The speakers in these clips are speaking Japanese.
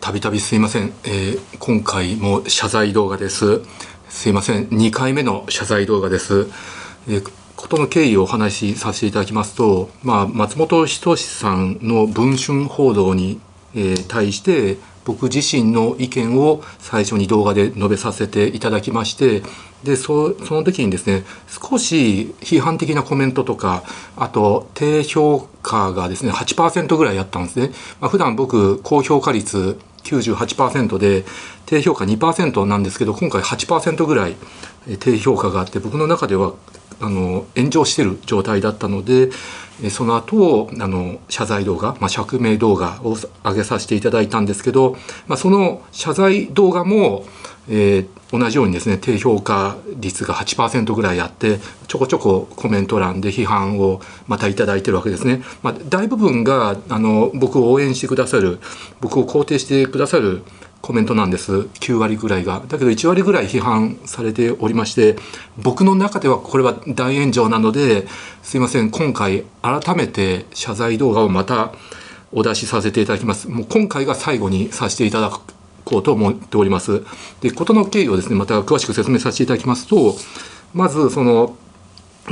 たびたびすいません、えー、今回も謝罪動画です。すいません。2回目の謝罪動画です、えー、ことの経緯をお話しさせていただきますと、まあ、松本人志さんの文春報道に、えー、対して僕自身の意見を最初に動画で述べさせていただきましてでその時にですね少し批判的なコメントとかあと低評価がですね8%ぐらいあったんですね、まあ、普段僕高評価率98%で低評価2%なんですけど今回8%ぐらい低評価があって僕の中ではあの炎上してる状態だったのでその後あの謝罪動画、まあ、釈明動画を上げさせていただいたんですけど、まあ、その謝罪動画も、えー、同じようにですね低評価率が8%ぐらいあってちょこちょこコメント欄で批判をまた頂いてるわけですね。まあ、大部分があの僕を応援してくださる僕を肯定してくださるコメントなんです。9割ぐらいが。だけど1割ぐらい批判されておりまして僕の中ではこれは大炎上なのですいません。今回改めて謝罪動画をまたお出しさせていただきます。もう今回が最後にさせていただこうと思っております。で事の経緯をですねまた詳しく説明させていただきますとまずその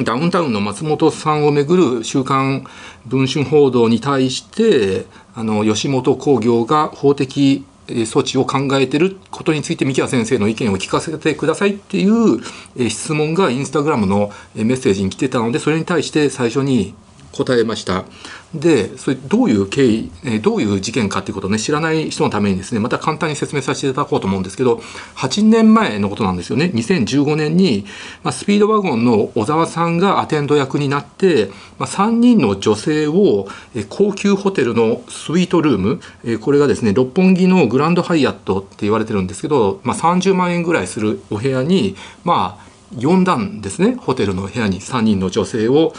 ダウンタウンの松本さんをめぐる週刊文春報道に対してあの吉本興業が法的措置を考えてることについて三木谷先生の意見を聞かせてくださいっていう質問がインスタグラムのメッセージに来てたのでそれに対して最初に答えました。で、それどういう経緯、どういう事件かっていうことをね、知らない人のためにですね、また簡単に説明させていただこうと思うんですけど、8年前のことなんですよね。2015年に、まあ、スピードワゴンの小沢さんがアテンド役になって、まあ、3人の女性を高級ホテルのスイートルーム、これがですね、六本木のグランドハイアットって言われてるんですけど、まあ、30万円ぐらいするお部屋に、まあ、呼んだんですねホテルの部屋に3人の女性を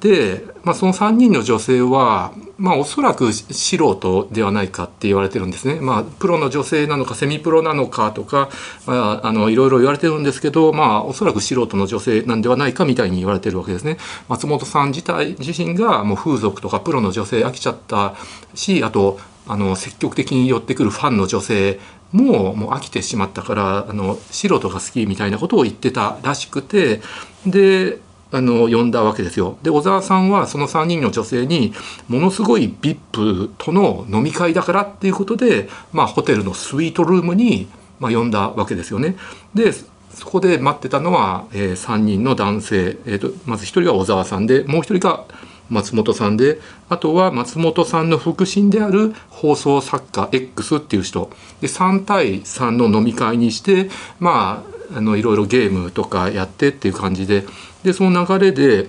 で、まあ、その3人の女性は、まあ、おそらく素人ではないかって言われてるんですね。まあ、プロの女性なのかセミプロなのかとか、まあ、あのいろいろ言われてるんですけど、まあ、おそらく素人の女性なんではないかみたいに言われてるわけですね。松本さん自体自身がもう風俗とかプロの女性飽きちゃったしあとあの積極的に寄ってくるファンの女性ももう飽きてしまったからあの素人が好きみたいなことを言ってたらしくてであの呼んだわけですよ。で小沢さんはその3人の女性にものすごい VIP との飲み会だからっていうことで、まあ、ホテルのスイートルームに、まあ、呼んだわけですよね。でそこで待ってたのは、えー、3人の男性、えーと、まず1人が小沢さんでもう1人が松本さんであとは松本さんの腹心である放送作家 X っていう人で3対3の飲み会にしてまああのいろいろゲームとかやってっていう感じででその流れで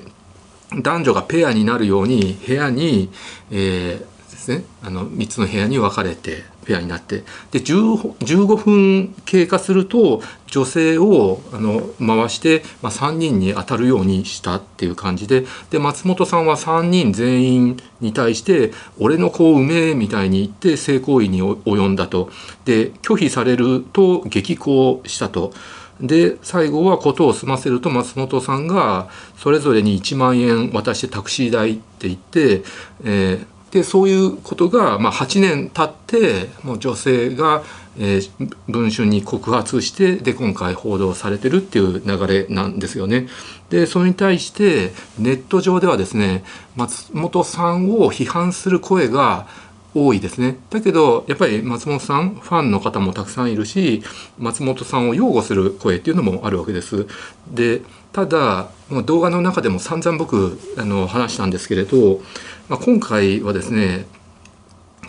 男女がペアになるように部屋に、えー、ですねあの3つの部屋に分かれてペアになってで15分経過すると女性をあの回して、まあ、3人に当たるようにしたっていう感じでで松本さんは3人全員に対して「俺の子を産め」みたいに言って性行為に及んだとで拒否されると激高したと。で最後は事を済ませると松本さんがそれぞれに1万円渡してタクシー代って言って、えー、でそういうことが、まあ、8年経ってもう女性が、えー、文春に告発してで今回報道されてるっていう流れなんですよね。でそれに対してネット上ではですね松本さんを批判する声が多いですねだけどやっぱり松本さんファンの方もたくさんいるし松本さんを擁護する声っていうのもあるわけです。でただ動画の中でも散々僕あの話したんですけれど、まあ、今回はですね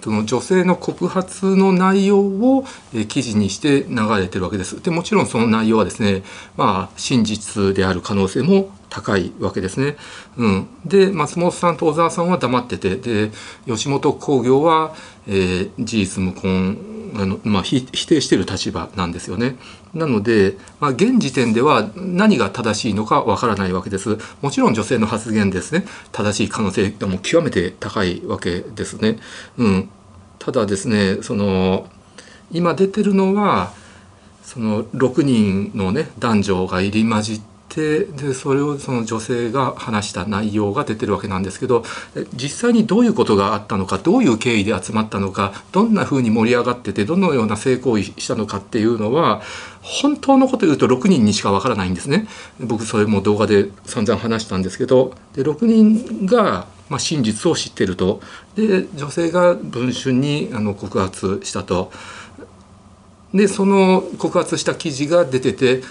その女性の告発の内容を記事にして流れてるわけです。でもちろんその内容はですね、まあ、真実である可能性も高いわけですね。うん、で松本さんと小沢さんは黙っててで吉本興業は、えー、事実無根あの、まあ、否定している立場なんですよね。なので、まあ、現時点では何が正しいのかわからないわけです。もちろん女性の発言ですね正しい可能性がもう極めて高いわけですね。うん、ただですねその今出てるのはその6人のね男女が入り混じっててでそれをその女性が話した内容が出てるわけなんですけど実際にどういうことがあったのかどういう経緯で集まったのかどんなふうに盛り上がっててどのような性行為したのかっていうのは本当のこと言うと6人にしかわからないんですね。僕それも動画で散々話したんですけどで6人がまあ、真実を知ってるとで女性が文春にあの告発したとでその告発した記事が出てて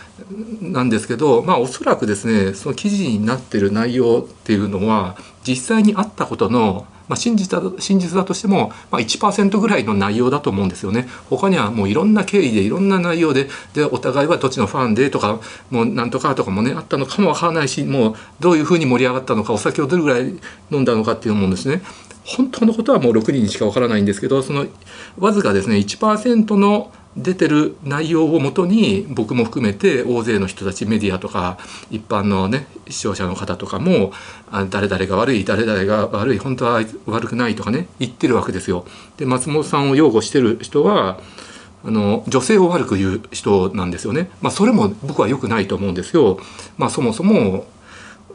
なんですけどまあおそらくですねその記事になってる内容っていうのは実際にあったことのまあ、真実だ真実だとしても、まあ、1%ぐらいの内容だと思うんですよね。他にはもういろんな経緯でいろんな内容ででお互いはどっちのファンでとかもうなんとかとかもねあったのかもわからないしもうどういうふうに盛り上がったのかお酒をどれぐらい飲んだのかっていうもんですね。本当のことはもう6人にしかわからないんですけどそのわずかですね1%の出てる内容をもとに僕も含めて大勢の人たちメディアとか一般のね視聴者の方とかも誰々が悪い誰々が悪い本当は悪くないとかね言ってるわけですよ。で松本さんを擁護してる人はあの女性を悪く言う人なんですよね。まあそれも僕は良くないと思うんですよ。まあそもそも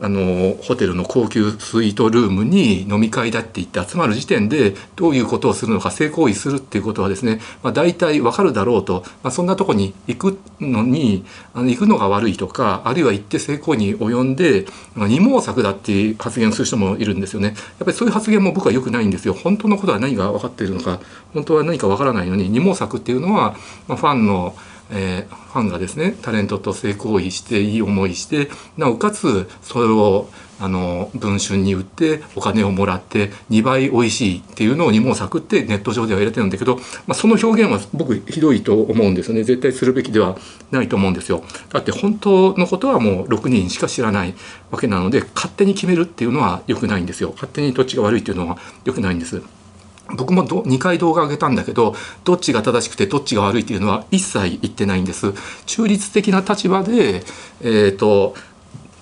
あのホテルの高級スイートルームに飲み会だって言って集まる時点でどういうことをするのか性行為するっていうことはですね、まあ、大体わかるだろうと、まあ、そんなとこに行くのにあの行くのが悪いとかあるいは行って性行為に及んで、まあ、二毛作だっていう発言をする人もいるんですよね。やっぱりそういう発言も僕は良くないんですよ。本当のことは何が分かっているのか本当は何か分からないのに二毛作っていうのは、まあ、ファンのえー、ファンがですねタレントと性行為していい思いしてなおかつそれをあの文春に売ってお金をもらって2倍美味しいっていうのを二毛作ってネット上では入れてるんだけど、まあ、その表現は僕ひどいと思うんですよね。絶対するべきではないと思うんですよ。だって本当のことはもう6人しか知らないわけなので勝手に決めるっていうのは良くないんですよ。勝手にどっちが悪いっていうのは良くないんです。僕もど2回動画上げたんだけどどっちが正しくてどっちが悪いっていうのは一切言ってないんです中立的な立場で、えーと、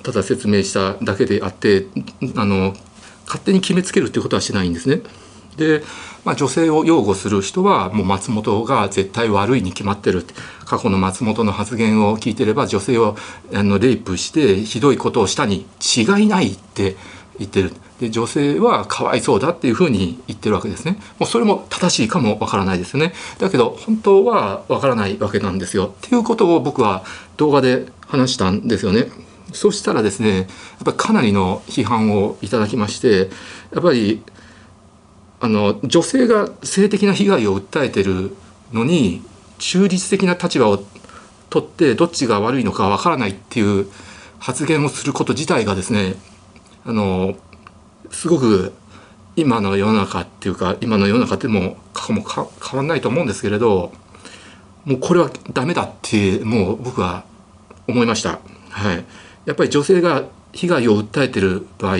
ただ説明しただけであってあの勝手に決めつけるっていうことはしないんですね。で、まあ、女性を擁護する人はもう松本が絶対悪いに決まってる過去の松本の発言を聞いてれば女性をあのレイプしてひどいことをしたに違いないって言ってるで女性はかわいそうだっていうふうに言ってるわけですね。もうそれも正しいかもわからないですよね。だけど本当はわからないわけなんですよ。っていうことを僕は動画で話したんですよね。そしたらですねやっぱりかなりの批判をいただきましてやっぱりあの女性が性的な被害を訴えてるのに中立的な立場を取ってどっちが悪いのかわからないっていう発言をすること自体がですねあのすごく今の世の中っていうか今の世の中でも過去も変わんないと思うんですけれどもうこれはダメだってもう僕は思いました。はい、やっぱり女性が被害を訴えてる場合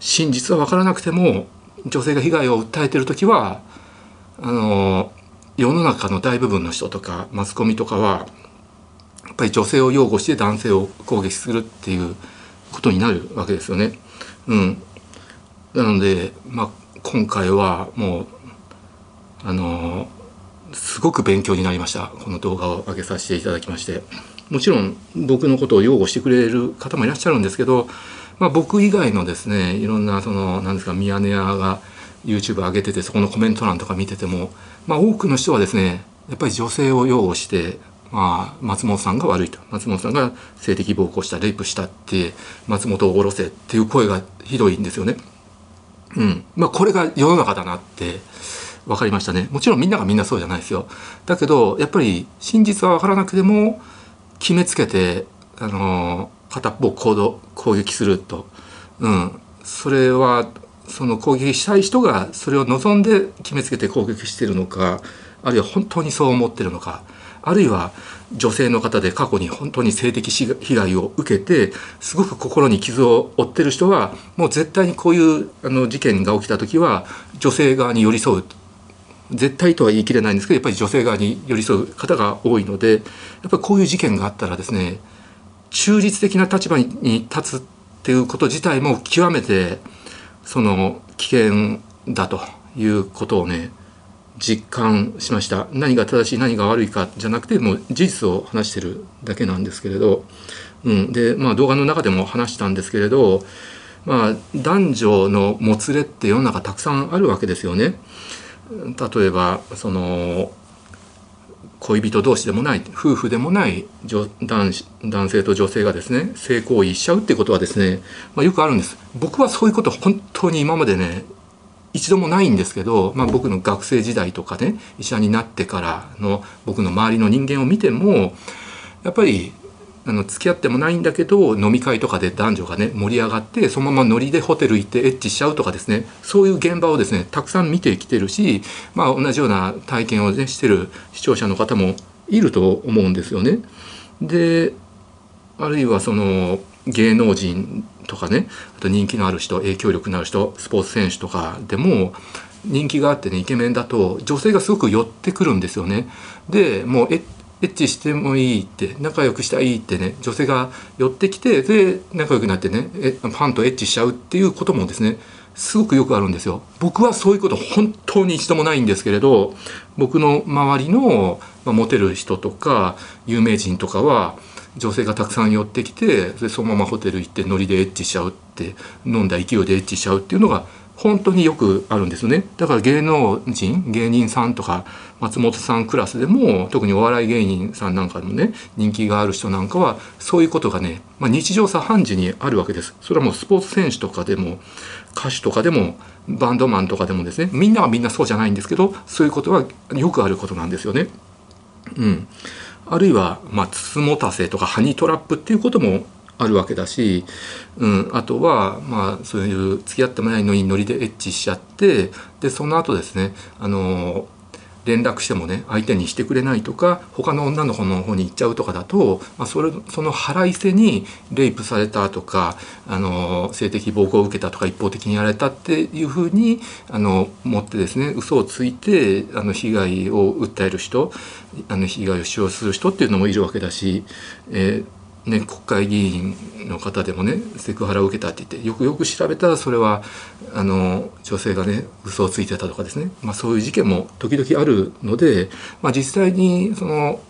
真実は分からなくても女性が被害を訴えてる時はあの世の中の大部分の人とかマスコミとかはやっぱり女性を擁護して男性を攻撃するっていうことになるわけですよね。うん、なので、まあ、今回はもうあのすごく勉強になりました。この動画を上げさせていただきまして。もちろん僕のことを擁護してくれる方もいらっしゃるんですけど、まあ、僕以外のですねいろんなその何ですかミヤネ屋が YouTube 上げててそこのコメント欄とか見てても、まあ、多くの人はですねやっぱり女性を擁護してまあ、松本さんが悪いと。松本さんが性的暴行したレイプしたって松本を殺せっていう声がひどいんですよね。うん。まあ、これが世の中だなって分かりましたね。もちろんみんながみんなそうじゃないですよ。だけどやっぱり真実は分からなくても決めつけてあの片っぽ行動攻撃すると、うん、それはその攻撃したい人がそれを望んで決めつけて攻撃してるのかあるいは本当にそう思ってるのか。あるいは女性の方で過去に本当に性的被害を受けてすごく心に傷を負ってる人はもう絶対にこういうあの事件が起きた時は女性側に寄り添う。絶対とは言い切れないんですけどやっぱり女性側に寄り添う方が多いのでやっぱりこういう事件があったらですね中立的な立場に立つっていうこと自体も極めてその危険だということをね実感しました。何が正しい何が悪いかじゃなくてもう事実を話してるだけなんですけれど。うん、で、まあ、動画の中でも話したんですけれど、まあ、男女のもつれって世の中たくさんあるわけですよね。例えばその恋人同士でもない夫婦でもない男男性と女性がですね性行為しちゃうってことはですね、まあ、よくあるんです。僕はそういうこと本当に今までね一度もないんですけど、まあ、僕の学生時代とかね医者になってからの僕の周りの人間を見てもやっぱりあの付き合ってもないんだけど飲み会とかで男女がね盛り上がってそのままノリでホテル行ってエッチしちゃうとかですねそういう現場をですねたくさん見てきてるし、まあ、同じような体験をねしてる視聴者の方もいると思うんですよね。であるいはその芸能人とかねあと人気のある人影響力のある人スポーツ選手とかでも人気があってねイケメンだと女性がすごく寄ってくるんですよね。でもうエッチしてもいいって仲良くしたいってね女性が寄ってきてで仲良くなってねえファンとエッチしちゃうっていうこともですねすごくよくあるんですよ。僕はそういうこと本当に一度もないんですけれど僕の周りの、まあ、モテる人とか有名人とかは女性がたくさん寄ってきてそのままホテル行ってノリでエッチしちゃうって飲んだ勢いでエッチしちゃうっていうのが本当によくあるんですよね。だから芸能人芸人さんとか松本さんクラスでも特にお笑い芸人さんなんかでもね人気がある人なんかはそういうことがね、まあ、日常茶飯事にあるわけです。それはもうスポーツ選手とかでも歌手とかでもバンドマンとかでもですねみんなはみんなそうじゃないんですけどそういうことはよくあることなんですよね。うん、あるいは、まあ、つつもたせとかハニートラップっていうこともあるわけだし、うん、あとはまあそういう付き合ってもないのにノリでエッチしちゃってでその後ですねあの連絡してもね相手にしてくれないとか他の女の子の方に行っちゃうとかだと、まあ、それその腹いせにレイプされたとかあの性的暴行を受けたとか一方的にやられたっていうふうにあの持ってですね嘘をついてあの被害を訴える人あの被害を主張する人っていうのもいるわけだし、えーね、国会議員の方でもねセクハラを受けたって言ってよくよく調べたらそれはあの女性がね嘘をついてたとかですね、まあ、そういう事件も時々あるので、まあ、実際にその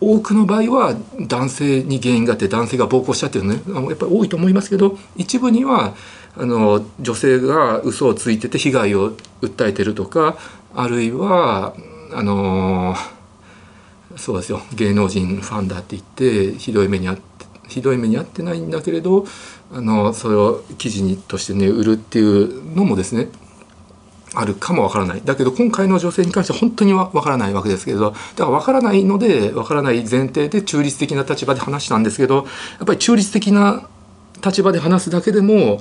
多くの場合は男性に原因があって男性が暴行したっていうのねやっぱり多いと思いますけど一部にはあの女性が嘘をついてて被害を訴えてるとかあるいはあのそうですよ。芸能人ファンだって言ってひどい目にあってひどい目に遭ってないんだけれどあのそれを記事にとしてね売るっていうのもですねあるかもわからない。だけど今回の女性に関しては本当にわからないわけですけれどだからわからないのでわからない前提で中立的な立場で話したんですけどやっぱり中立的な立場で話すだけでも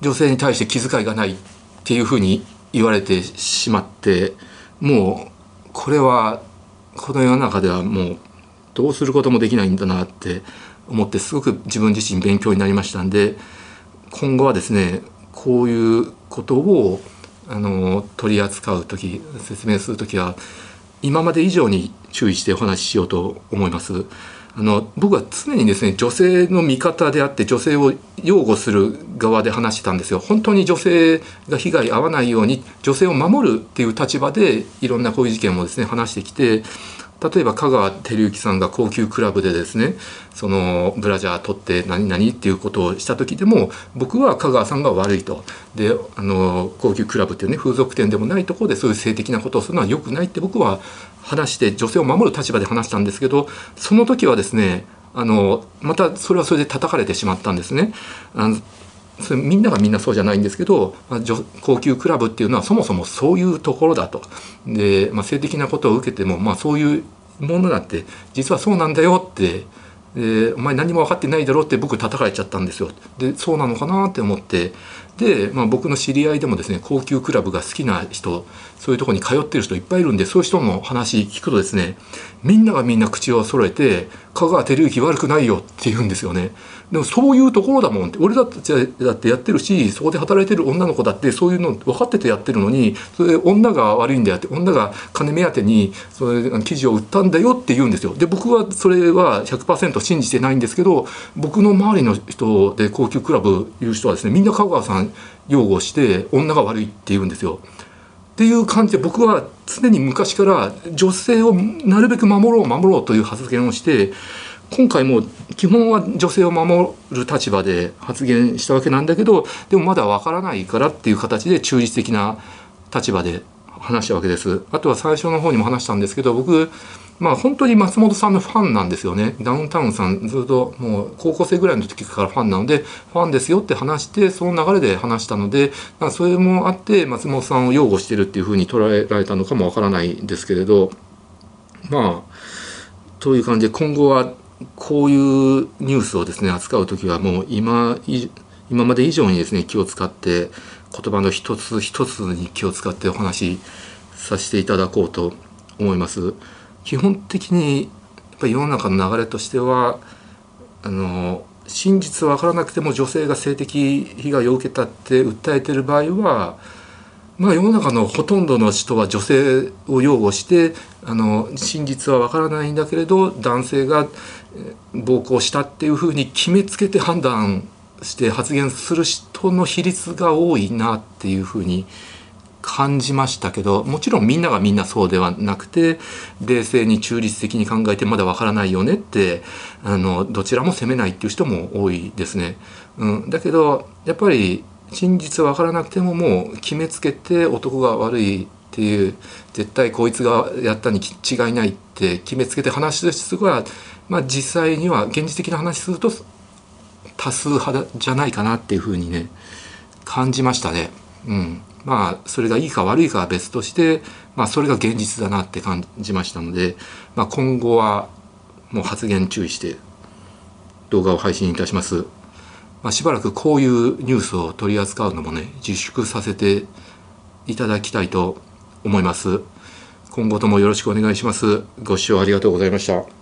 女性に対して気遣いがないっていうふうに言われてしまってもうこれはこの世の中ではもうどうすることもできないんだなって思ってすごく自分自身勉強になりましたんで今後はですねこういうことをあの取り扱う時説明する時は今まで以上に注意してお話ししようと思います。あの僕は常にですね女性の味方であって女性を擁護する側で話してたんですよ。本当に女性が被害に遭わないように女性を守るっていう立場でいろんなこういう事件もですね話してきて例えば香川照之さんが高級クラブでですねそのブラジャー取って何々っていうことをした時でも僕は香川さんが悪いとであの高級クラブっていうね風俗店でもないとこでそういう性的なことをするのは良くないって僕は話して女性を守る立場で話したんですけどその時はですねあのまたそれはそれで叩かれてしまったんですね。あのそれみんながみんなそうじゃないんですけど、まあ、高級クラブっていうのはそもそもそういうところだと。で、まあ、性的なことを受けても、まあ、そういうものだって実はそうなんだよってでお前何も分かってないだろうって僕叩かれちゃったんですよ。でそうなのかなって思ってで、まあ、僕の知り合いでもですね高級クラブが好きな人そういうとこに通ってる人いっぱいいるんでそういう人の話聞くとですねみんながみんな口を揃えて「香川照之悪くないよ」って言うんですよね。でもそういうところだもんって俺だってだってやってるしそこで働いてる女の子だってそういうの分かっててやってるのにそれ女が悪いんだよって女が金目当てにそれ記事を売ったんだよって言うんですよ。で僕はそれは100%信じてないんですけど僕の周りの人で高級クラブいう人はですねみんな香川さん擁護して女が悪いって言うんですよ。っていう感じで僕は常に昔から女性をなるべく守ろう守ろうという発言をして今回も基本は女性を守る立場で発言したわけなんだけどでもまだわからないからっていう形で中立的な立場で話したわけです。あとは最初の方にも話したんですけど僕まあ本当に松本さんのファンなんですよね。ダウンタウンさんずっともう高校生ぐらいの時からファンなのでファンですよって話してその流れで話したのでまあそれもあって松本さんを擁護してるっていうふうに捉えられたのかもわからないんですけれどまあという感じで今後はこういうニュースをですね扱う時はもう今今まで以上にですね気を使って言葉の一つ一つに気を使ってお話しさせていただこうと思います。基本的にやっぱ世の中の流れとしてはあの真実は分からなくても女性が性的被害を受けたって訴えてる場合はまあ世の中のほとんどの人は女性を擁護してあの真実は分からないんだけれど男性が暴行したっていうふうに決めつけて判断して発言する人の比率が多いなっていうふうに感じましたけどもちろんみんながみんなそうではなくて冷静に中立的に考えてまだわからないよねってあのどちらも責めないっていう人も多いですね。うん、だけどやっぱり真実わからなくてももう決めつけて男が悪いっていう絶対こいつがやったに違いないって決めつけて話す人が、まあ、実際には現実的な話すると多数派じゃないかなっていうふうにね感じましたね。うんまあそれがいいか悪いかは別として、まあ、それが現実だなって感じましたので、まあ、今後はもう発言注意して動画を配信いたします。まあ、しばらくこういうニュースを取り扱うのもね自粛させていただきたいと思います。今後ともよろしくお願いします。ご視聴ありがとうございました。